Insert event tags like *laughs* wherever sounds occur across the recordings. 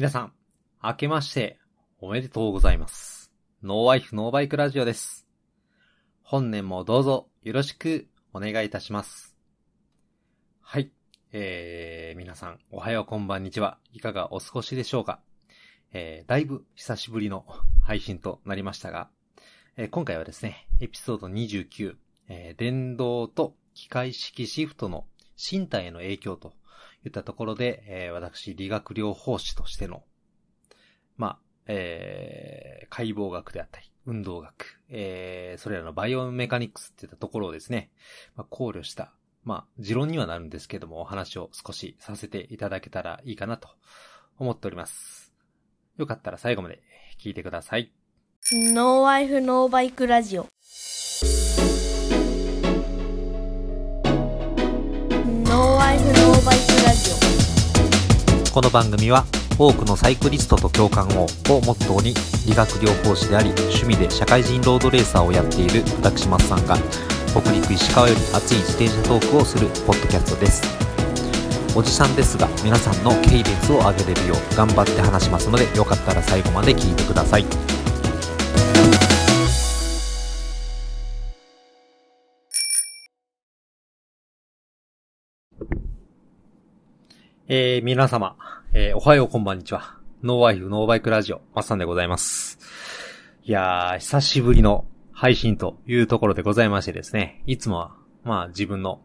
皆さん、明けましておめでとうございます。ノーワイフノーバイクラジオです。本年もどうぞよろしくお願いいたします。はい。えー、皆さん、おはようこんばんにちは。いかがお過ごしでしょうかえー、だいぶ久しぶりの配信となりましたが、えー今回はですね、エピソード29、えー電動と機械式シフトの身体への影響といったところで、えー私、理学療法士としての、まあ、えー解剖学であったり、運動学、えーそれらのバイオメカニクスっていったところをですね、まあ、考慮した、まあ、持論にはなるんですけども、お話を少しさせていただけたらいいかなと思っております。よかったら最後まで聞いてください。ノーワイフノーバイクラジオラジこの番組は多くのサイクリストと共感ををモットーに理学療法士であり趣味で社会人ロードレーサーをやっている私松さんが北陸石川より熱い自転車トークをするポッドキャストです。おじさんですが皆さんのケイデンスを上げれるよう頑張って話しますのでよかったら最後まで聞いてください。えー、皆様、えー、おはようこんばんにちは。ノーワイフノーバイクラジオ、マッサンでございます。いやー、久しぶりの配信というところでございましてですね、いつもは、まあ自分の、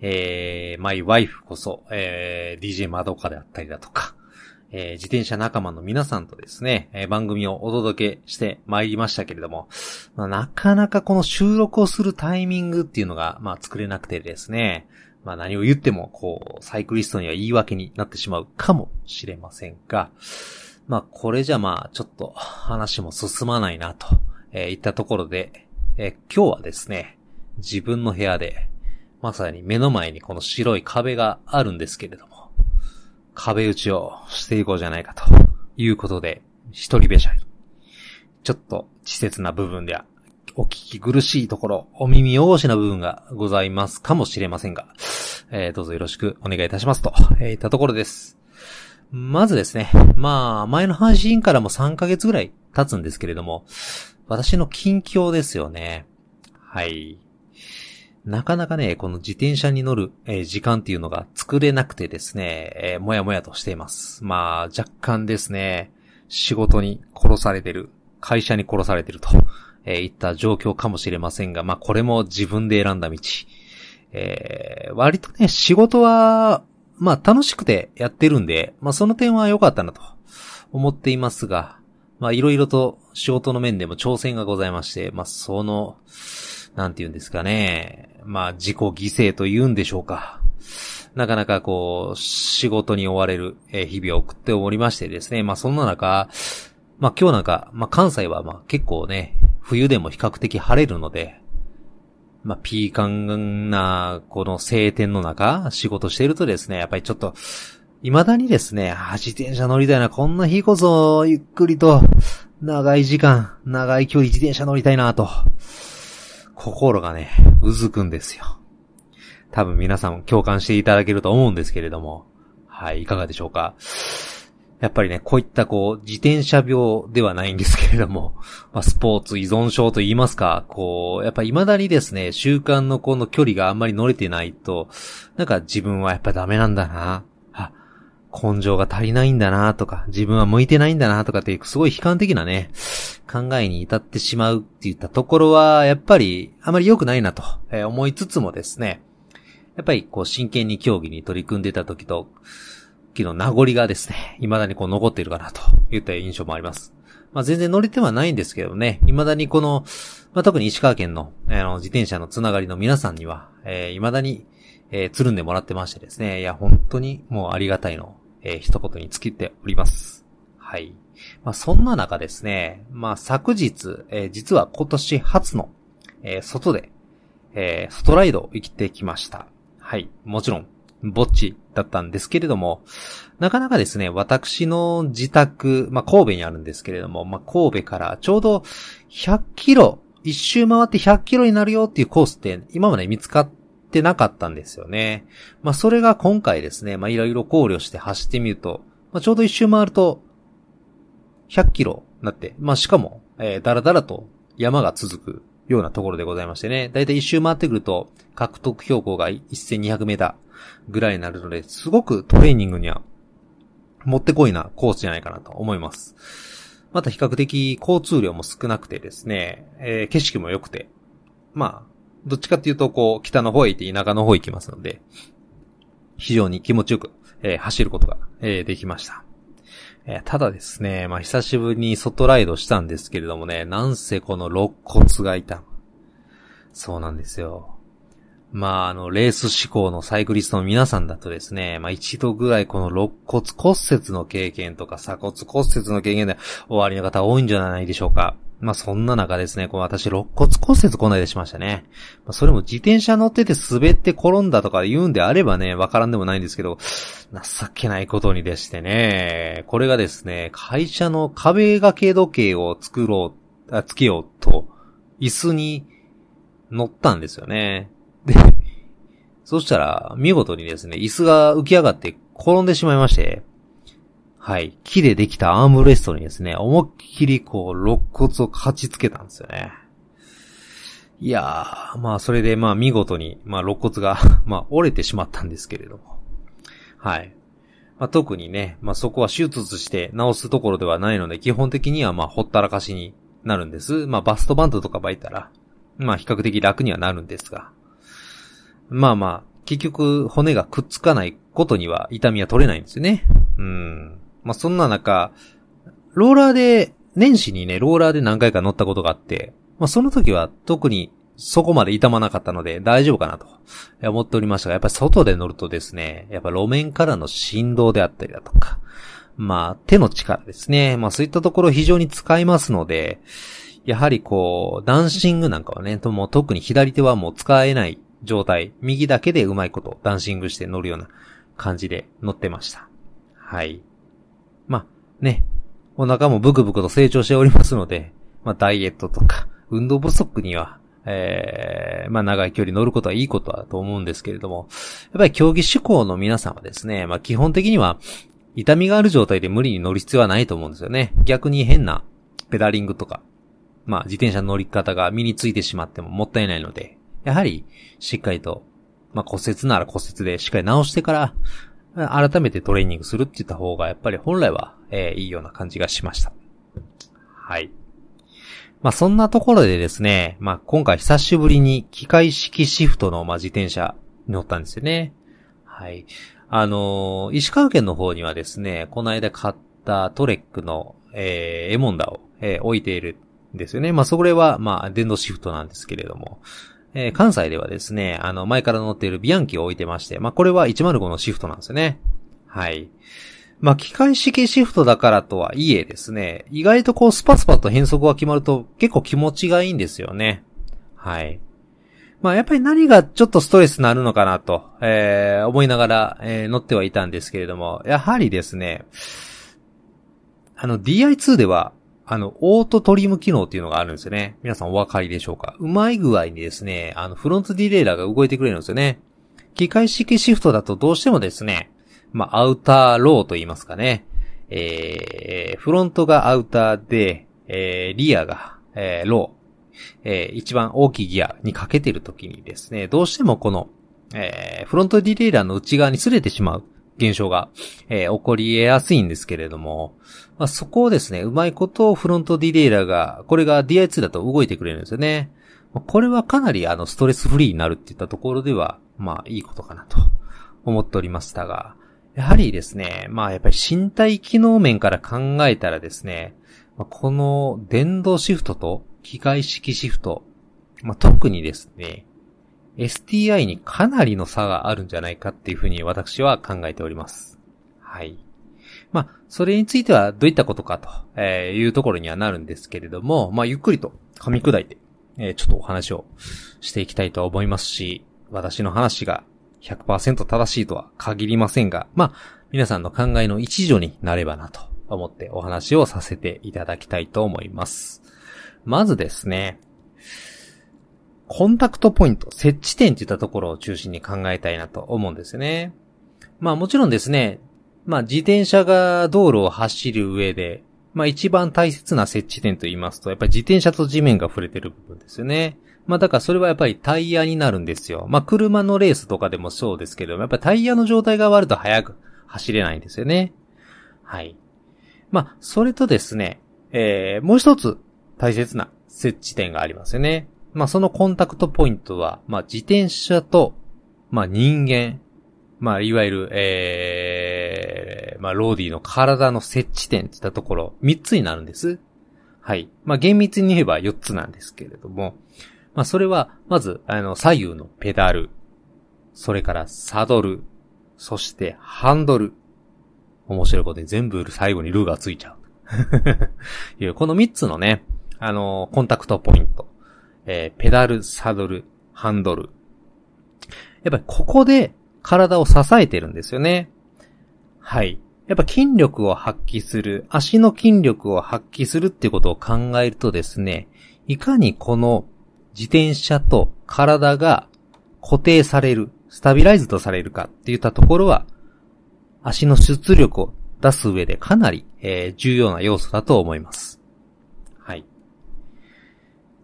えー、マイワイフこそ、えー、DJ マドカであったりだとか、えー、自転車仲間の皆さんとですね、えー番組をお届けして参りましたけれども、まあ、なかなかこの収録をするタイミングっていうのが、まあ作れなくてですね、まあ何を言っても、こう、サイクリストには言い訳になってしまうかもしれませんが、まあこれじゃまあちょっと話も進まないなと、えーいったところで、えー今日はですね、自分の部屋で、まさに目の前にこの白い壁があるんですけれども、壁打ちをしていこうじゃないかということで、一人べしゃり。ちょっと稚拙な部分では、お聞き苦しいところ、お耳汚しな部分がございますかもしれませんが、えーどうぞよろしくお願いいたしますと、えーいったところです。まずですね、まあ、前の配信からも3ヶ月ぐらい経つんですけれども、私の近況ですよね。はい。なかなかね、この自転車に乗る、時間っていうのが作れなくてですね、えーもやもやとしています。まあ、若干ですね、仕事に殺されてる、会社に殺されてると、えーいった状況かもしれませんが、まあ、これも自分で選んだ道。えー割とね、仕事は、まあ、楽しくてやってるんで、まあ、その点は良かったなと思っていますが、ま、いろいろと仕事の面でも挑戦がございまして、まあ、その、なんて言うんですかね。まあ、自己犠牲と言うんでしょうか。なかなかこう、仕事に追われる日々を送っておりましてですね。まあ、そんな中、まあ、今日なんか、まあ、関西はまあ、結構ね、冬でも比較的晴れるので、まあ、ピーカンな、この晴天の中、仕事してるとですね、やっぱりちょっと、未だにですね、あ自転車乗りたいな、こんな日こそ、ゆっくりと、長い時間、長い距離自転車乗りたいなと、心がね、うずくんですよ。多分皆さん共感していただけると思うんですけれども、はい、いかがでしょうか？やっぱりね、こういったこう、自転車病ではないんですけれども、*laughs* まあ、スポーツ依存症と言いますか、こう、やっぱ未だにですね、習慣のこの距離があんまり乗れてないと、なんか自分はやっぱダメなんだな、あ、根性が足りないんだなとか、自分は向いてないんだなとかっていう、すごい悲観的なね、考えに至ってしまうっていったところは、やっぱりあまり良くないなとえー思いつつもですね、やっぱりこう真剣に競技に取り組んでた時と、時の名残がですね、未だにこう残っているかなといった印象もあります。まあ全然乗れてはないんですけどね、未だにこの、まあ特に石川県の、あの、自転車のつながりの皆さんには、えー未だに、えーつるんでもらってましてですね、いや、本当にもうありがたいの、えー一言に尽きております。はい。まあそんな中ですね、まあ昨日、えー実は今年初の、えー外で、えー外ライドを生きてきました。はい。もちろん、ぼっちだったんですけれども、なかなかですね、私の自宅、まあ、神戸にあるんですけれども、まあ、神戸からちょうど100キロ、一周回って100キロになるよっていうコースって今まで見つかってなかったんですよね。まあ、それが今回ですね、まあ、いろいろ考慮して走ってみると、まあ、ちょうど一周回ると100キロなって、まあしかも、えー、だらだらと山が続くようなところでございましてね。だいたい一周回ってくると、獲得標高が1200メーターぐらいになるので、すごくトレーニングには、もってこいなコースじゃないかなと思います。また比較的交通量も少なくてですね、えー、景色も良くて、まあ、どっちかっていうと、こう、北の方へ行って田舎の方へ行きますので、非常に気持ちよく、えー、走ることが、えー、できました。えー、ただですね、まあ、久しぶりに外ライドしたんですけれどもね、なんせこの肋骨が痛む。そうなんですよ。まあ、あの、レース志向のサイクリストの皆さんだとですね、まあ一度ぐらいこの肋骨骨折の経験とか鎖骨骨折の経験で終わりの方多いんじゃないでしょうか。まあそんな中ですね、この私肋骨骨折こないでしましたね。まあそれも自転車乗ってて滑って転んだとか言うんであればね、わからんでもないんですけど、情けないことにでしてね、これがですね、会社の壁掛け時計を作ろう、あつけようと、椅子に乗ったんですよね。で、そしたら、見事にですね、椅子が浮き上がって転んでしまいまして、はい、木でできたアームレストにですね、思いっきりこう、肋骨をかちつけたんですよね。いやー、まあそれでまあ見事に、まあ肋骨が *laughs* まあ折れてしまったんですけれども。はい。まあ特にね、まあそこは手術して治すところではないので、基本的にはまあほったらかしになるんです。まあバストバンドとか巻いたら、まあ比較的楽にはなるんですが。まあまあ、結局骨がくっつかないことには痛みは取れないんですよね。うん。まあそんな中、ローラーで、年始にね、ローラーで何回か乗ったことがあって、まあその時は特にそこまで痛まなかったので大丈夫かなと思っておりましたが、やっぱり外で乗るとですね、やっぱ路面からの振動であったりだとか、まあ手の力ですね。まあそういったところ非常に使いますので、やはりこう、ダンシングなんかはね、とも特に左手はもう使えない状態、右だけでうまいことダンシングして乗るような感じで乗ってました。はい。まあ、ね、お腹もブクブクと成長しておりますので、まあ、ダイエットとか、運動不足には、ええー、まあ、長い距離乗ることはいいことだと思うんですけれども、やっぱり競技志向の皆さんはですね、まあ、基本的には、痛みがある状態で無理に乗る必要はないと思うんですよね。逆に変なペダリングとか、まあ、自転車乗り方が身についてしまってももったいないので、やはり、しっかりと、まあ、骨折なら骨折でしっかり直してから、改めてトレーニングするって言った方が、やっぱり本来は、えー、いいような感じがしました。はい。まあ、そんなところでですね、まあ、今回久しぶりに機械式シフトの、まあ、自転車に乗ったんですよね。はい。あのー、石川県の方にはですね、この間買ったトレックの、えー、エモンダを、えー、置いているんですよね。まあ、それは、まあ、電動シフトなんですけれども、えー、関西ではですね、あの、前から乗っているビアンキを置いてまして、まあ、これは105のシフトなんですよね。はい。まあ、機械式シフトだからとはいえですね、意外とこうスパスパと変速が決まると結構気持ちがいいんですよね。はい。まあ、やっぱり何がちょっとストレスになるのかなと、えー、思いながら、えー、乗ってはいたんですけれども、やはりですね、あの DI2 ではあの、オートトリム機能っていうのがあるんですよね。皆さんお分かりでしょうか？うまい具合にですね、あの、フロントディレイラーが動いてくれるんですよね。機械式シフトだとどうしてもですね、まあ、アウターローと言いますかね。えー、フロントがアウターで、えー、リアが、えー、ロー。えー、一番大きいギアにかけてるときにですね、どうしてもこの、えー、フロントディレイラーの内側に擦れてしまう。現象が、えー、起こり得やすいんですけれども、まあ、そこをですね、うまいことフロントディレイラーが、これが DI2 だと動いてくれるんですよね。これはかなりあのストレスフリーになるっていったところでは、まあいいことかなと思っておりましたが、やはりですね、まあやっぱり身体機能面から考えたらですね、この電動シフトと機械式シフト、まあ、特にですね、STI にかなりの差があるんじゃないかっていうふうに私は考えております。はい。まあ、それについてはどういったことかと、いうところにはなるんですけれども、まあ、ゆっくりと噛み砕いて、ちょっとお話をしていきたいと思いますし、私の話が100%正しいとは限りませんが、まあ、皆さんの考えの一助になればなと思ってお話をさせていただきたいと思います。まずですね、コンタクトポイント、設置点といったところを中心に考えたいなと思うんですね。まあもちろんですね、まあ自転車が道路を走る上で、まあ一番大切な設置点と言いますと、やっぱり自転車と地面が触れてる部分ですよね。まあだからそれはやっぱりタイヤになるんですよ。まあ車のレースとかでもそうですけど、やっぱりタイヤの状態が悪いと速く走れないんですよね。はい。まあ、それとですね、えー、もう一つ大切な設置点がありますよね。まあそのコンタクトポイントは、まあ自転車と、まあ人間、まあいわゆる、えー、まあローディの体の設置点っていったところ、三つになるんです。はい。まあ厳密に言えば四つなんですけれども、まあそれは、まず、あの、左右のペダル、それからサドル、そしてハンドル。面白いことで全部最後にルーがついちゃう。*laughs* いう、この三つのね、あの、コンタクトポイント。えー、ペダル、サドル、ハンドル。やっぱりここで体を支えてるんですよね。はい。やっぱ筋力を発揮する、足の筋力を発揮するっていうことを考えるとですね、いかにこの自転車と体が固定される、スタビライズとされるかっていったところは、足の出力を出す上でかなり、えー、重要な要素だと思います。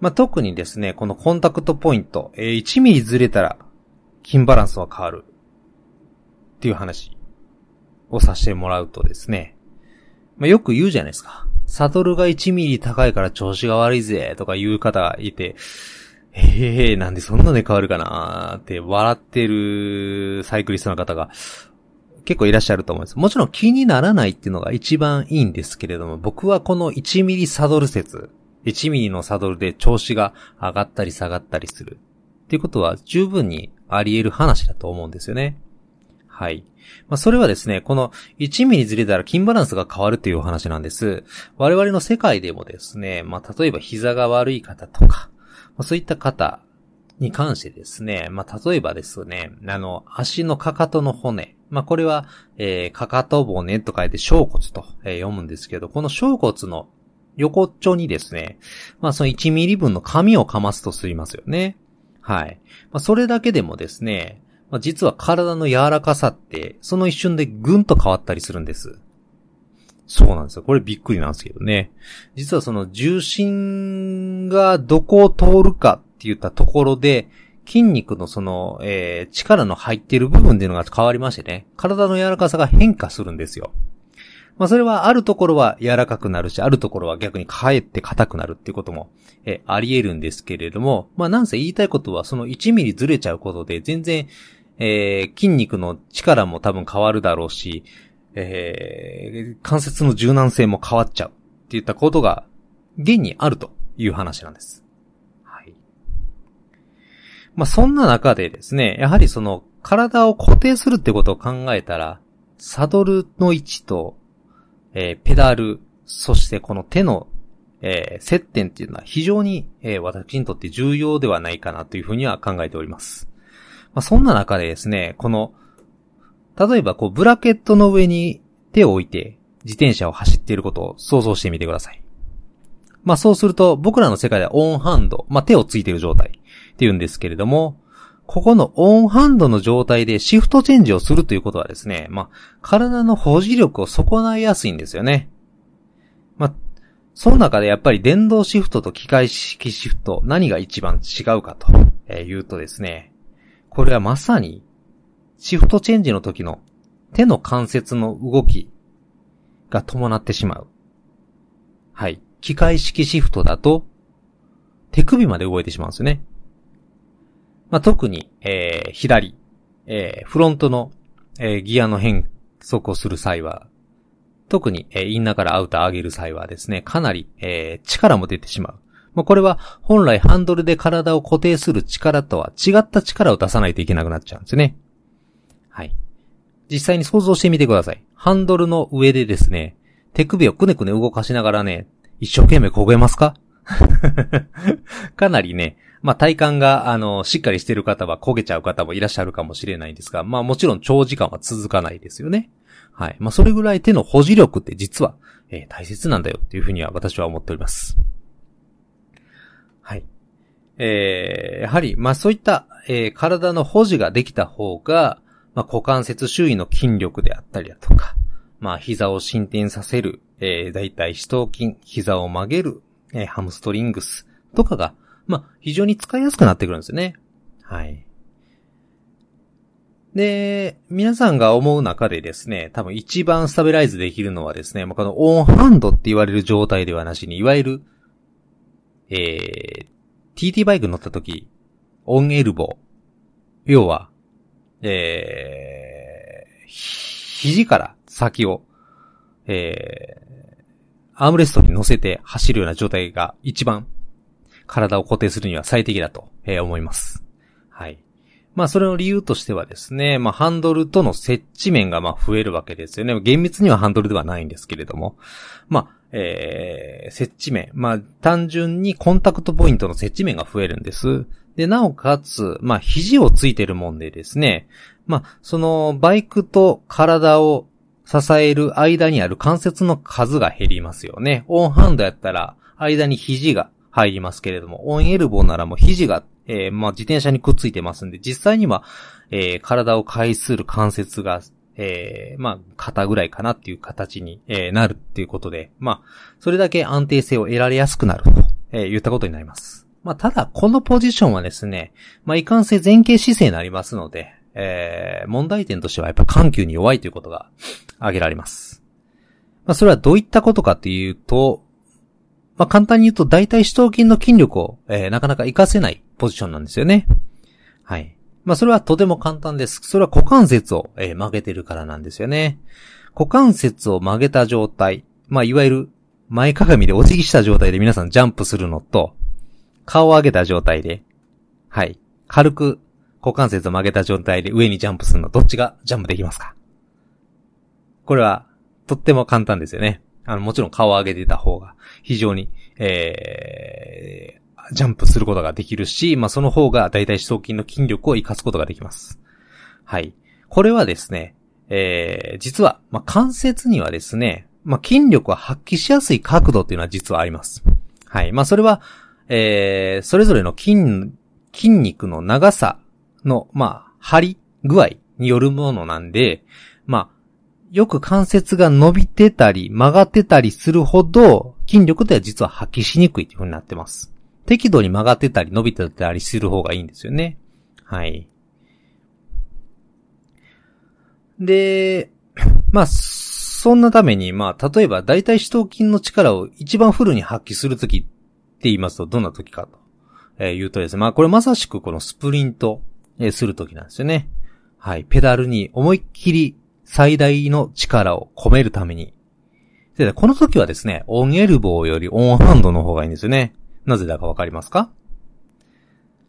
まあ、特にですね、このコンタクトポイント、えー、1ミリずれたら、筋バランスは変わる。っていう話をさせてもらうとですね、まあ、よく言うじゃないですか。サドルが1ミリ高いから調子が悪いぜ、とか言う方がいて、ええー、なんでそんなで変わるかなーって笑ってるサイクリストの方が結構いらっしゃると思うんです。もちろん気にならないっていうのが一番いいんですけれども、僕はこの1ミリサドル説、1ミリのサドルで調子が上がったり下がったりする。っていうことは十分にあり得る話だと思うんですよね。はい。まあ、それはですね、この1ミリずれたら筋バランスが変わるというお話なんです。我々の世界でもですね、まあ、例えば膝が悪い方とか、まあ、そういった方に関してですね、まあ、例えばですね、あの、足のかかとの骨、まあ、これは、えー、かかと骨と書いて小骨と、えー、読むんですけど、この小骨の横っちょにですね、まあ、その1ミリ分の紙をかますとすりますよね。はい。まあ、それだけでもですね、まあ、実は体の柔らかさって、その一瞬でぐんと変わったりするんです。そうなんですよ。これびっくりなんですけどね。実はその重心がどこを通るかって言ったところで、筋肉のその、えー、力の入っている部分っていうのが変わりましてね、体の柔らかさが変化するんですよ。まあそれはあるところは柔らかくなるし、あるところは逆にかえって硬くなるっていうことも、え、あり得るんですけれども、まあなんせ言いたいことはその1ミリずれちゃうことで全然、えー、筋肉の力も多分変わるだろうし、えー、関節の柔軟性も変わっちゃうっていったことが現にあるという話なんです。はいまあ、そんな中でですね、やはりその、体を固定するってことを考えたら、サドルの位置と、えー、ペダル、そしてこの手の、えー、接点っていうのは非常に、えー、私にとって重要ではないかなというふうには考えております。まあ、そんな中でですね、この、例えばこう、ブラケットの上に手を置いて、自転車を走っていることを想像してみてください。まあそうすると、僕らの世界ではオンハンド、まあ手をついている状態。って言うんですけれども、ここのオンハンドの状態でシフトチェンジをするということはですね、まあ、体の保持力を損ないやすいんですよね。まあ、その中でやっぱり電動シフトと機械式シフト、何が一番違うかというとですね、これはまさに、シフトチェンジの時の手の関節の動きが伴ってしまう。はい。機械式シフトだと、手首まで動いてしまうんですよね。まあ、特に、えー、左、えー、フロントの、えー、ギアの変速をする際は、特に、えー、インナーからアウター上げる際はですね、かなり、えー、力も出てしまう。まあ、これは本来ハンドルで体を固定する力とは違った力を出さないといけなくなっちゃうんですね。はい。実際に想像してみてください。ハンドルの上でですね、手首をくねくね動かしながらね、一生懸命焦げますか？*laughs* かなりね、まあ体感が、あの、しっかりしてる方は焦げちゃう方もいらっしゃるかもしれないんですが、まあもちろん長時間は続かないですよね。はい。まあそれぐらい手の保持力って実は、えー、大切なんだよっていうふうには私は思っております。はい。えー、やはり、まあそういった、えー、体の保持ができた方が、まあ股関節周囲の筋力であったりだとか、まあ、膝を伸展させる、えー、大体四頭筋、膝を曲げる、えー、ハムストリングスとかが、まあ、非常に使いやすくなってくるんですよね。はい。で、皆さんが思う中でですね、多分一番スタベライズできるのはですね、まこのオンハンドって言われる状態ではなしに、いわゆる、えー、TT バイク乗った時、オンエルボー。要は、えー、肘から先を、えー、アームレストに乗せて走るような状態が一番体を固定するには最適だと、えー、思います。はい。まあそれの理由としてはですね、まあハンドルとの接地面がまあ増えるわけですよね。厳密にはハンドルではないんですけれども。まあ、えー、接地面。まあ単純にコンタクトポイントの接地面が増えるんです。で、なおかつ、まあ肘をついてるもんでですね、まあそのバイクと体を支える間にある関節の数が減りますよね。オンハンドやったら間に肘が入りますけれども、オンエルボーならもう肘がえー、まあ、自転車にくっついてますんで、実際には、えー、体を介する関節が、えー、まあ、肩ぐらいかなっていう形に、えー、なるっていうことで、まあ、それだけ安定性を得られやすくなると、えー、言ったことになります。まあ、ただ、このポジションはですね、まあ、いかんせ前傾姿勢になりますので、えー、問題点としてはやっぱ緩急に弱いということが挙げられます。まあ、それはどういったことかというと、まあ、簡単に言うと大体四頭筋の筋力を、えー、なかなか活かせないポジションなんですよね。はい。まあ、それはとても簡単です。それは股関節を、えー、曲げてるからなんですよね。股関節を曲げた状態。まあ、いわゆる前かがみでお辞儀した状態で皆さんジャンプするのと、顔を上げた状態で、はい。軽く股関節を曲げた状態で上にジャンプするの、どっちがジャンプできますか？これは、とっても簡単ですよね。あの、もちろん顔を上げてた方が、非常に、えー、ジャンプすることができるし、まあ、その方が大体四頭筋の筋力を活かすことができます。はい。これはですね、えー、実は、まあ、関節にはですね、まあ、筋力を発揮しやすい角度っていうのは実はあります。はい。まあ、それは、えー、それぞれの筋、筋肉の長さの、まあ、張り具合によるものなんで、まあ、よく関節が伸びてたり曲がってたりするほど筋力では実は発揮しにくいという風になってます。適度に曲がってたり伸びてたりする方がいいんですよね。はい。で、まあ、そんなために、まあ、例えば大体四頭筋の力を一番フルに発揮するときって言いますと、どんなときかと、え、言うとですね、まあ、これまさしくこのスプリント、え、するときなんですよね。はい。ペダルに思いっきり最大の力を込めるために。で、この時はですね、オンエルボーよりオンハンドの方がいいんですよね。なぜだかわかりますか？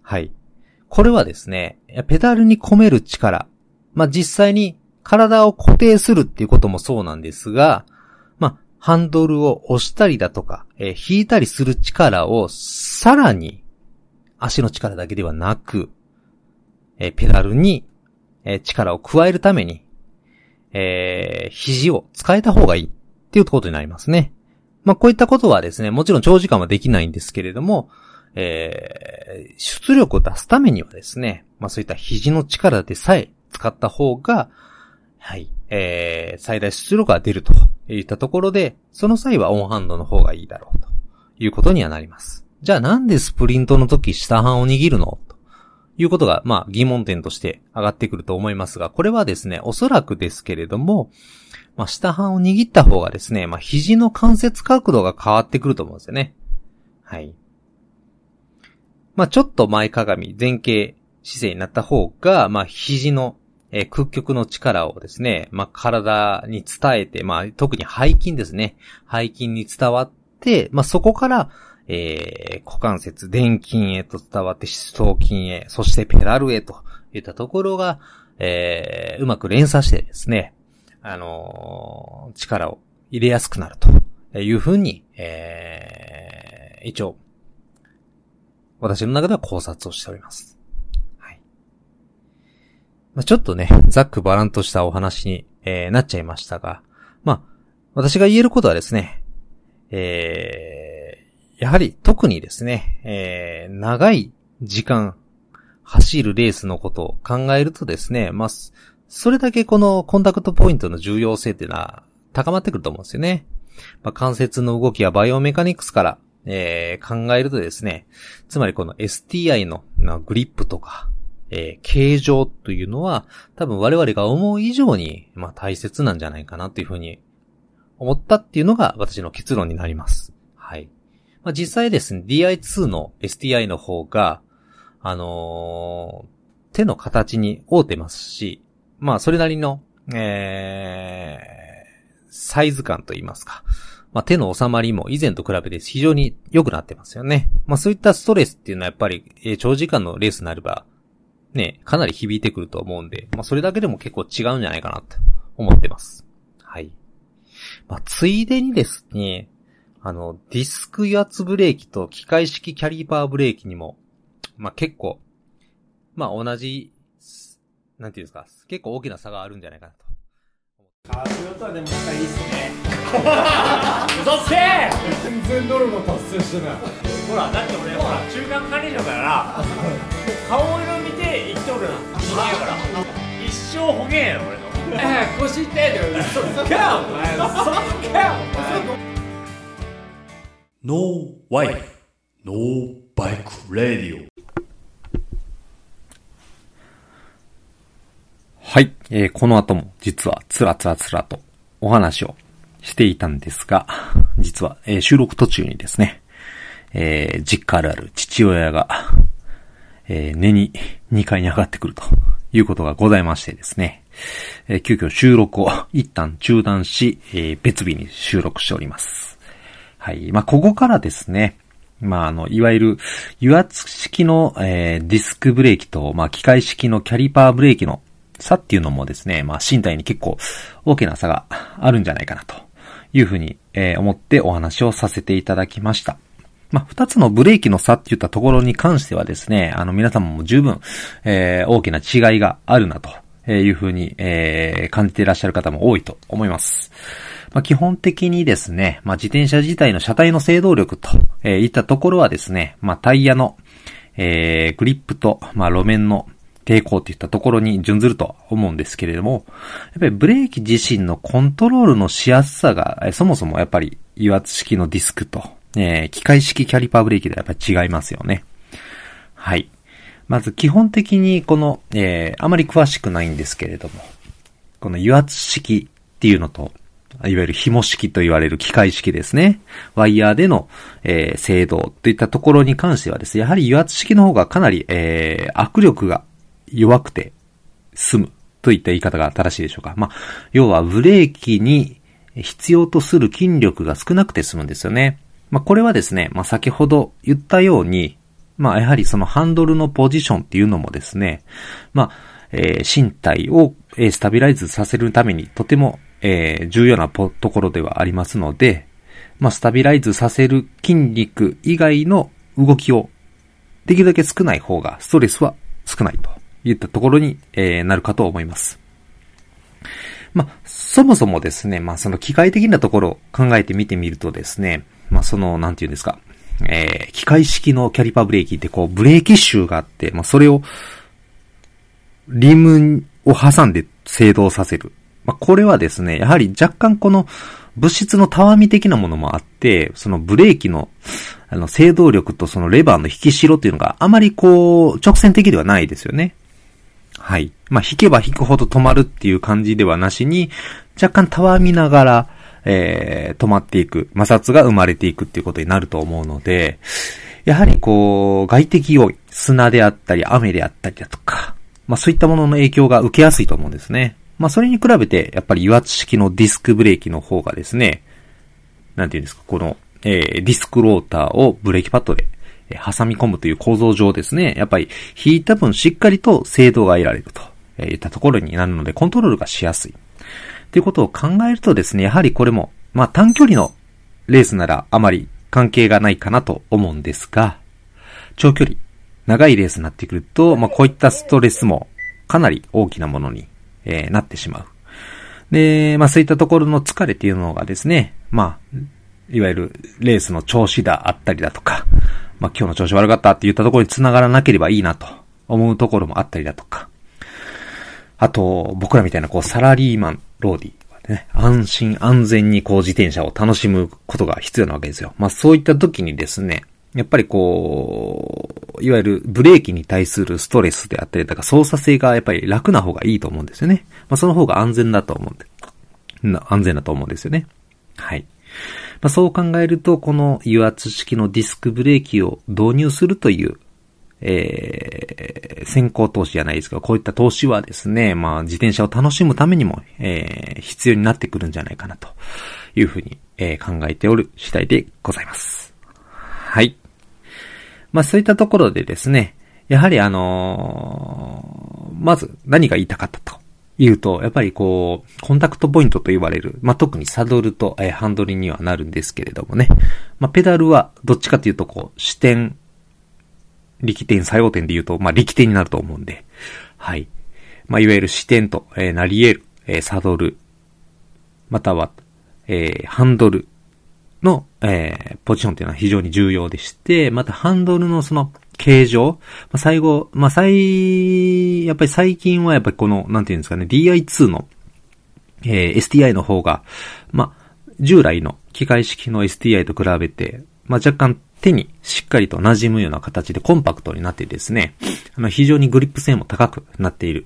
はい。これはですね、ペダルに込める力。まあ、実際に体を固定するっていうこともそうなんですが、まあ、ハンドルを押したりだとか、えー、引いたりする力をさらに足の力だけではなく、えー、ペダルに、えー、力を加えるためにえー、肘を使えた方がいいっていうことになりますね。まあ、こういったことはですね、もちろん長時間はできないんですけれども、えー、出力を出すためにはですね、まあ、そういった肘の力でさえ使った方が、はい、えー、最大出力が出るといったところで、その際はオンハンドの方がいいだろうということにはなります。じゃあなんでスプリントの時下半を握るのいうことが、まあ、疑問点として上がってくると思いますが、これはですね、おそらくですけれども、まあ、下半を握った方がですね、まあ、肘の関節角度が変わってくると思うんですよね。はい。まあ、ちょっと前かがみ、前傾姿勢になった方が、まあ、肘の、えー、屈曲の力をですね、まあ、体に伝えて、まあ、特に背筋ですね。背筋に伝わって、まあ、そこから、えー、股関節、電筋へと伝わって、四頭筋へ、そしてペダルへといったところが、えー、うまく連鎖してですね、あのー、力を入れやすくなるというふうに、えー、一応、私の中では考察をしております。はい。まあ、ちょっとね、ざっくばらんとしたお話に、えー、なっちゃいましたが、まあ、私が言えることはですね、えー、やはり特にですね、えー、長い時間走るレースのことを考えるとですね、まあ、それだけこのコンタクトポイントの重要性っていうのは高まってくると思うんですよね。まあ、関節の動きやバイオメカニクスから、えー、考えるとですね、つまりこの STI の、まあ、グリップとか、えー、形状というのは、多分我々が思う以上に、まあ、大切なんじゃないかなというふうに思ったっていうのが私の結論になります。はい。まあ、実際ですね、DI2 の STI の方が、あのー、手の形に合うてますし、まあ、それなりの、えー、サイズ感といいますか。まあ、手の収まりも以前と比べて非常に良くなってますよね。まあ、そういったストレスっていうのはやっぱり、えー、長時間のレースになれば、ね、かなり響いてくると思うんで、まあ、それだけでも結構違うんじゃないかなと思ってます。はい。まあ、ついでにですね、あの、ディスク油圧ブレーキと機械式キャリパーブレーキにも、まあ、結構、まあ、同じ、なんていうんですか、結構大きな差があるんじゃないかなと。カートヨタでもしたらいいっすね。嘘つけ。全然ノルマ達成してない。ほらだって俺ほら中間管理職だからもう顔色見て生きとる人間やから。一生ほげんやろ俺の。腰痛いで。嘘つけよお前。嘘つけよ No Life, No Bike Radio。はい。えー、この後も実はつらつらつらとお話をしていたんですが、実は、えー、収録途中にですね、えー、実家あるある父親が、えー、寝に2階に上がってくるということがございましてですね、えー、急遽収録を一旦中断し、えー、別日に収録しております。はい。まあ、ここからですね、まあ、あの、いわゆる油圧式の、えー、ディスクブレーキと、まあ、機械式のキャリパーブレーキの差っていうのもですね、まあ、身体に結構大きな差があるんじゃないかなというふうに、えー、思ってお話をさせていただきました。まあ、二つのブレーキの差って言ったところに関してはですね、あの、皆様も十分、えー、大きな違いがあるなというふうに、えー、感じていらっしゃる方も多いと思います。まあ、基本的にですね、まあ、自転車自体の車体の制動力と、えー、いったところはですね、まあ、タイヤの、えー、グリップと、まあ、路面の抵抗といったところに準ずると思うんですけれども、やっぱりブレーキ自身のコントロールのしやすさが、そもそもやっぱり油圧式のディスクと、えー、機械式キャリパーブレーキではやっぱり違いますよね。はい。まず基本的にこの、えー、あまり詳しくないんですけれども、この油圧式っていうのと、いわゆる紐式と言われる機械式ですね。ワイヤーでの、えー、制動といったところに関してはですね、やはり油圧式の方がかなり、えー、握力が弱くて済むといった言い方が正しいでしょうか。まあ、要はブレーキに必要とする筋力が少なくて済むんですよね。まあ、これはですね、まあ、先ほど言ったように、まあ、やはりそのハンドルのポジションっていうのもですね、まあ、えー、身体を、えー、スタビライズさせるためにとても、えー、重要なところではありますので、まあ、スタビライズさせる筋肉以外の動きをできるだけ少ない方がストレスは少ないといったところに、えー、なるかと思います。まあ、そもそもですね、まあ、その機械的なところを考えてみてみるとですね、まあ、その、なんていうんですか、えー、機械式のキャリパーブレーキってこう、ブレーキシューがあって、まあ、それを、リムを挟んで制動させる。まあ、これはですね、やはり若干この物質のたわみ的なものもあって、そのブレーキの、あの、制動力とそのレバーの引きしろっていうのがあまりこう、直線的ではないですよね。はい。まあ、引けば引くほど止まるっていう感じではなしに、若干たわみながら、えー、止まっていく、摩擦が生まれていくっていうことになると思うので、やはりこう、外的要因、砂であったり、雨であったりだとか、まあそういったものの影響が受けやすいと思うんですね。まあそれに比べて、やっぱり油圧式のディスクブレーキの方がですね、なんていうんですか、この、えー、ディスクローターをブレーキパッドで、挟み込むという構造上ですね、やっぱり引いた分しっかりと精度が得られると、えー、いったところになるので、コントロールがしやすい。ということを考えるとですね、やはりこれも、まあ短距離のレースならあまり関係がないかなと思うんですが、長距離、長いレースになってくると、まあこういったストレスもかなり大きなものに、えー、なってしまう。で、まあそういったところの疲れっていうのがですね、まあ、いわゆるレースの調子だあったりだとか、まあ今日の調子悪かったって言ったところに繋がらなければいいなと思うところもあったりだとか、あと、僕らみたいなこうサラリーマン、ローディね、安心安全にこう自転車を楽しむことが必要なわけですよ。まあそういった時にですね、やっぱりこう、いわゆるブレーキに対するストレスであったりとか操作性がやっぱり楽な方がいいと思うんですよね。まあその方が安全だと思うんで、な安全だと思うんですよね。はい。まあそう考えると、この油圧式のディスクブレーキを導入するというえー、先行投資じゃないですけど、こういった投資はですね、まあ、自転車を楽しむためにも、えー、必要になってくるんじゃないかな、というふうに、えー、考えておる次第でございます。はい。まあ、そういったところでですね、やはりあのーまず何が言いたかったというと、やっぱりこう、コンタクトポイントと言われる、まあ、特にサドルと、えーハンドルにはなるんですけれどもね、まあ、ペダルはどっちかというとこう、視点、力点、作用点で言うと、まあ、力点になると思うんで、はい。まあ、いわゆる視点と、えーなり得る、えーサドル、または、えーハンドルの、えーポジションっていうのは非常に重要でして、またハンドルのその形状、まあ、最後、まあ、最、やっぱり最近はやっぱりこの、なんていうんですかね、DI2 の、えー STI の方が、まあ、従来の機械式の STI と比べて、まあ、若干手にしっかりと馴染むような形でコンパクトになってですね、あの非常にグリップ性も高くなっている。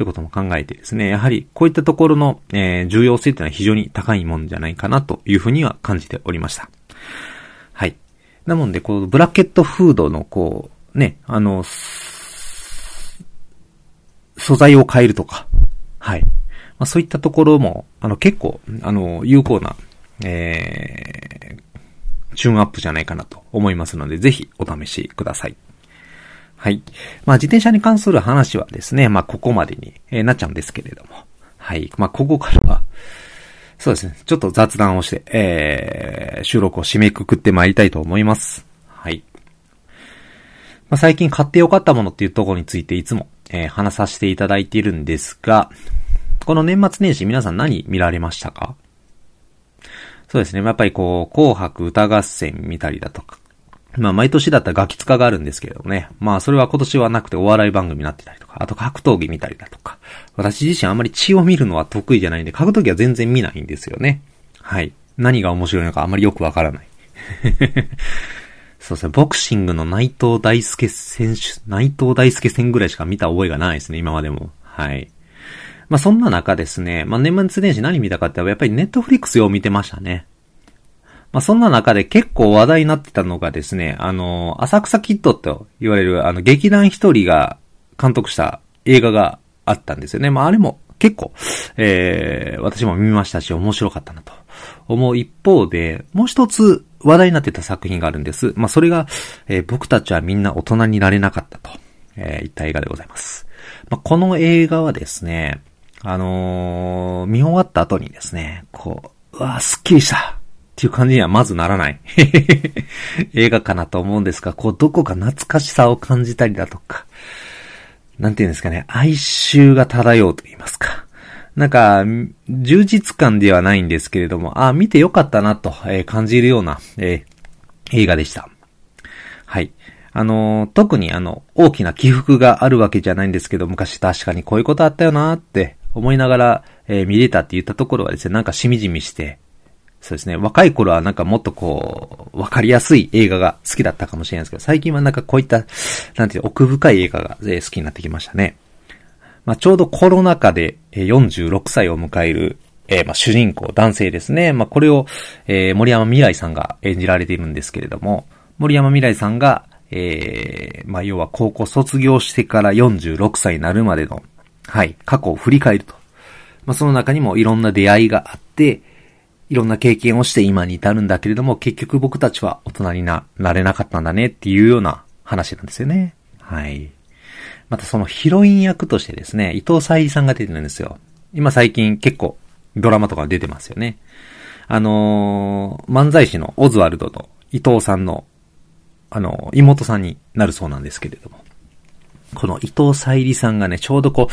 ということも考えてですね、やはりこういったところの、えー重要性というのは非常に高いもんじゃないかなというふうには感じておりました。はい。なので、こう、ブラケットフードの、こう、ね、あの、素材を変えるとか、はい。まあ、そういったところも、あの、結構、あの、有効な、えー、チューンアップじゃないかなと思いますので、ぜひお試しください。はい。まあ、自転車に関する話はですね、まあ、ここまでに、えなっちゃうんですけれども。はい。まあ、ここからは、そうですね、ちょっと雑談をして、えー、収録を締めくくってまいりたいと思います。はい。まあ、最近買ってよかったものっていうところについていつも、えー話させていただいているんですが、この年末年始皆さん何見られましたか？そうですね。やっぱりこう、紅白歌合戦見たりだとか。まあ、毎年だったらガキツカがあるんですけれどもね。まあ、それは今年はなくてお笑い番組になってたりとか、あと格闘技見たりだとか。私自身あんまり血を見るのは得意じゃないんで、格闘技は全然見ないんですよね。はい。何が面白いのかあんまりよくわからない。*laughs* そうですね。ボクシングの内藤大輔選手、内藤大輔戦ぐらいしか見た覚えがないですね、今までも。はい。まあ、そんな中ですね、まあ、年末年始何見たかってやっぱりネットフリックスを見てましたね。まあ、そんな中で結構話題になってたのがですね、あの、浅草キッドと言われる、あの、劇団一人が監督した映画があったんですよね。まあ、あれも結構、えー、私も見ましたし、面白かったなと思う一方で、もう一つ話題になってた作品があるんです。まあ、それが、えー僕たちはみんな大人になれなかったと、えー、言った映画でございます。まあ、この映画はですね、あのー見終わった後にですね、こう、うわーすっきりしたっていう感じにはまずならない *laughs* 映画かなと思うんですが、こう、どこか懐かしさを感じたりだとか、なんていうんですかね、哀愁が漂うと言いますか。なんか、充実感ではないんですけれども、あ、見てよかったなと、えー感じるような、えー映画でした。はい。あの特にあの、大きな起伏があるわけじゃないんですけど、昔確かにこういうことあったよなーって思いながら、え見れたって言ったところはですね、なんかしみじみして、そうですね、若い頃はなんかもっとこう、わかりやすい映画が好きだったかもしれないですけど、最近はなんかこういった、なんていう奥深い映画が、えー好きになってきましたね。まあ、ちょうどコロナ禍でえ46歳を迎える、えーまあ、主人公、男性ですね。まあ、これを、えー森山未来さんが演じられているんですけれども、森山未来さんが、えーまあ、要は高校卒業してから46歳になるまでの、はい、過去を振り返ると。まあ、その中にもいろんな出会いがあって、いろんな経験をして今に至るんだけれども、結局僕たちは大人にな、なれなかったんだねっていうような話なんですよね。はい。またそのヒロイン役としてですね、伊藤沙莉さんが出てるんですよ。今最近結構ドラマとか出てますよね。あのー漫才師のオズワルドと伊藤さんの、あのー妹さんになるそうなんですけれども。この伊藤沙莉さんがね、ちょうどこう、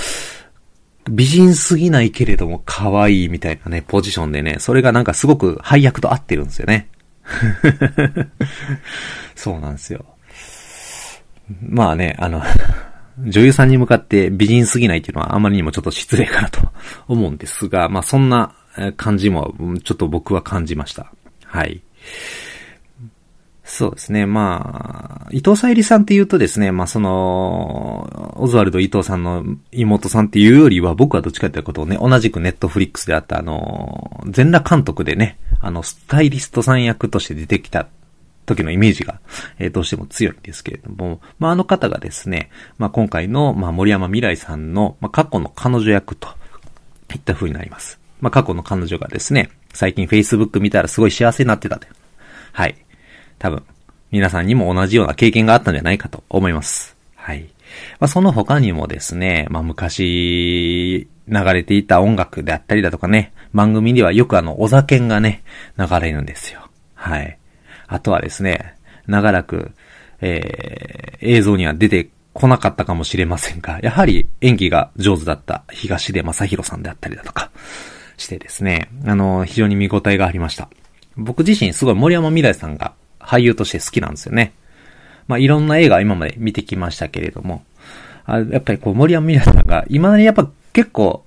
美人すぎないけれども可愛いみたいなね、ポジションでね、それがなんかすごく配役と合ってるんですよね。*laughs* そうなんですよ。まあね、あの、*laughs* 女優さんに向かって美人すぎないっていうのはあまりにもちょっと失礼かなと思うんですが、まあそんな感じもちょっと僕は感じました。はい。そうですね。まあ、伊藤沙莉さんって言うとですね、まあその、オズワルド伊藤さんの妹さんっていうよりは、僕はどっちかということをね、同じくネットフリックスであったあの、全裸監督でね、あの、スタイリストさん役として出てきた時のイメージが、えーどうしても強いんですけれども、まあ、あの方がですね、まあ、今回の、まあ、森山未来さんの、まあ、過去の彼女役といった風になります。まあ、過去の彼女がですね、最近 Facebook 見たらすごい幸せになってたと。はい。多分、皆さんにも同じような経験があったんじゃないかと思います。はい。まあ、その他にもですね、まあ、昔、流れていた音楽であったりだとかね、番組ではよくあの、お酒がね、流れるんですよ。はい。あとはですね、長らく、えー、映像には出てこなかったかもしれませんが、やはり演技が上手だった東出正宏さんであったりだとか、してですね、あの、非常に見応えがありました。僕自身すごい森山未来さんが俳優として好きなんですよね。まあ、いろんな映画今まで見てきましたけれども、あやっぱりこう森山未来さんが、今までやっぱ結構、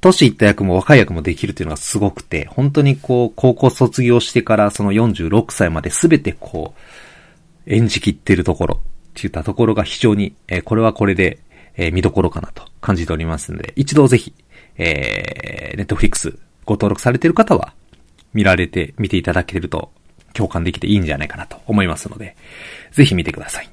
年いった役も若い役もできるっていうのがすごくて、本当にこう、高校卒業してからその46歳まで全てこう、演じきってるところって言ったところが非常に、えーこれはこれで、えー見どころかなと感じておりますので、一度ぜひ、えー、ネットフリックスご登録されている方は、見られて、見ていただけると共感できていいんじゃないかなと思いますので、ぜひ見てください。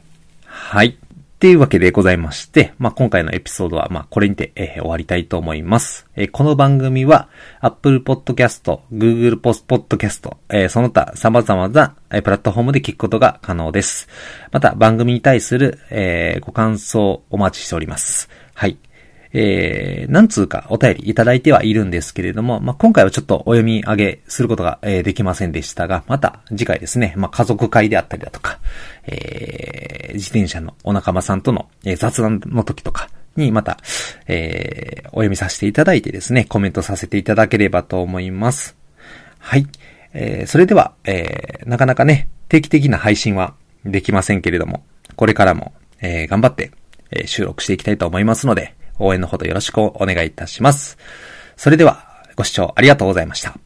はい。っていうわけでございまして、まあ、今回のエピソードは、ま、これにて、えー終わりたいと思います。えーこの番組は、Apple Podcast、Google Podcast、えーその他様々な、えプラットフォームで聞くことが可能です。また、番組に対する、えご感想お待ちしております。はい。えー、何通かお便りいただいてはいるんですけれども、まあ、今回はちょっとお読み上げすることが、えーできませんでしたが、また次回ですね、まあ、家族会であったりだとか、えー、自転車のお仲間さんとの、えー雑談の時とかにまた、えー、お読みさせていただいてですね、コメントさせていただければと思います。はい。えー、それでは、えー、なかなかね、定期的な配信はできませんけれども、これからも、えー、頑張って、えー収録していきたいと思いますので、応援のほどよろしくお願いいたします。それでは、ご視聴ありがとうございました。